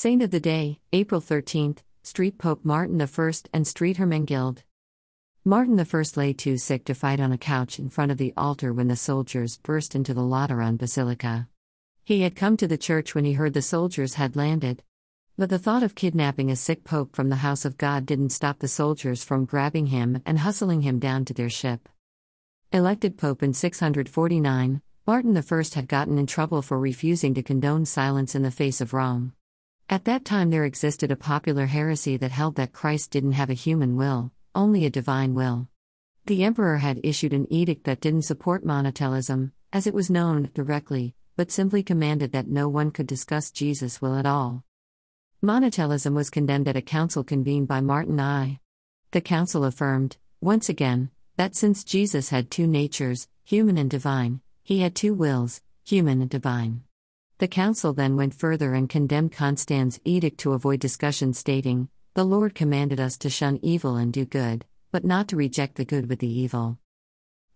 Saint of the Day, April 13th, Street Pope Martin I and Street Hermenegild. Martin I lay too sick to fight on a couch in front of the altar when the soldiers burst into the Lateran Basilica. He had come to the church when he heard the soldiers had landed. But the thought of kidnapping a sick pope from the house of God didn't stop the soldiers from grabbing him and hustling him down to their ship. Elected pope in 649, Martin I had gotten in trouble for refusing to condone silence in the face of Rome. At that time, there existed a popular heresy that held that Christ didn't have a human will, only a divine will. The emperor had issued an edict that didn't support monothelism, as it was known, directly, but simply commanded that no one could discuss Jesus' will at all. Monothelism was condemned at a council convened by Martin I. The council affirmed, once again, that since Jesus had two natures, human and divine, he had two wills, human and divine. The council then went further and condemned Constans' edict to avoid discussion, stating, The Lord commanded us to shun evil and do good, but not to reject the good with the evil.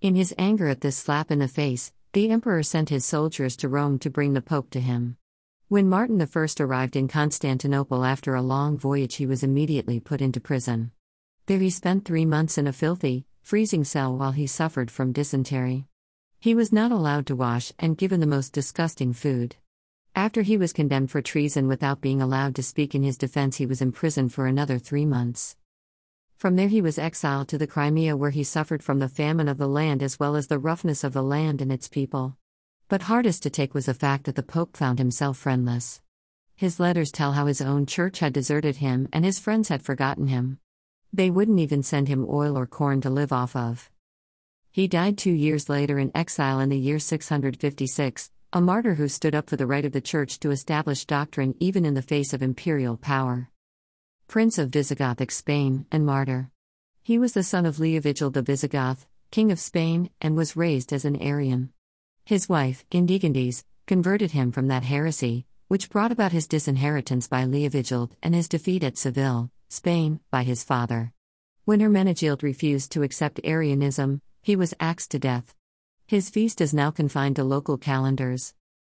In his anger at this slap in the face, the emperor sent his soldiers to Rome to bring the pope to him. When Martin I arrived in Constantinople after a long voyage, he was immediately put into prison. There he spent three months in a filthy, freezing cell while he suffered from dysentery. He was not allowed to wash and given the most disgusting food. After he was condemned for treason without being allowed to speak in his defense, he was imprisoned for another three months. From there, he was exiled to the Crimea, where he suffered from the famine of the land as well as the roughness of the land and its people. But hardest to take was the fact that the Pope found himself friendless. His letters tell how his own church had deserted him and his friends had forgotten him. They wouldn't even send him oil or corn to live off of. He died two years later in exile in the year 656, a martyr who stood up for the right of the Church to establish doctrine even in the face of imperial power. Prince of Visigothic Spain and martyr. He was the son of Leovigild the Visigoth, king of Spain, and was raised as an Arian. His wife, Gundegandes, converted him from that heresy, which brought about his disinheritance by Leovigild and his defeat at Seville, Spain, by his father. When Hermenegild refused to accept Arianism, he was axed to death. His feast is now confined to local calendars.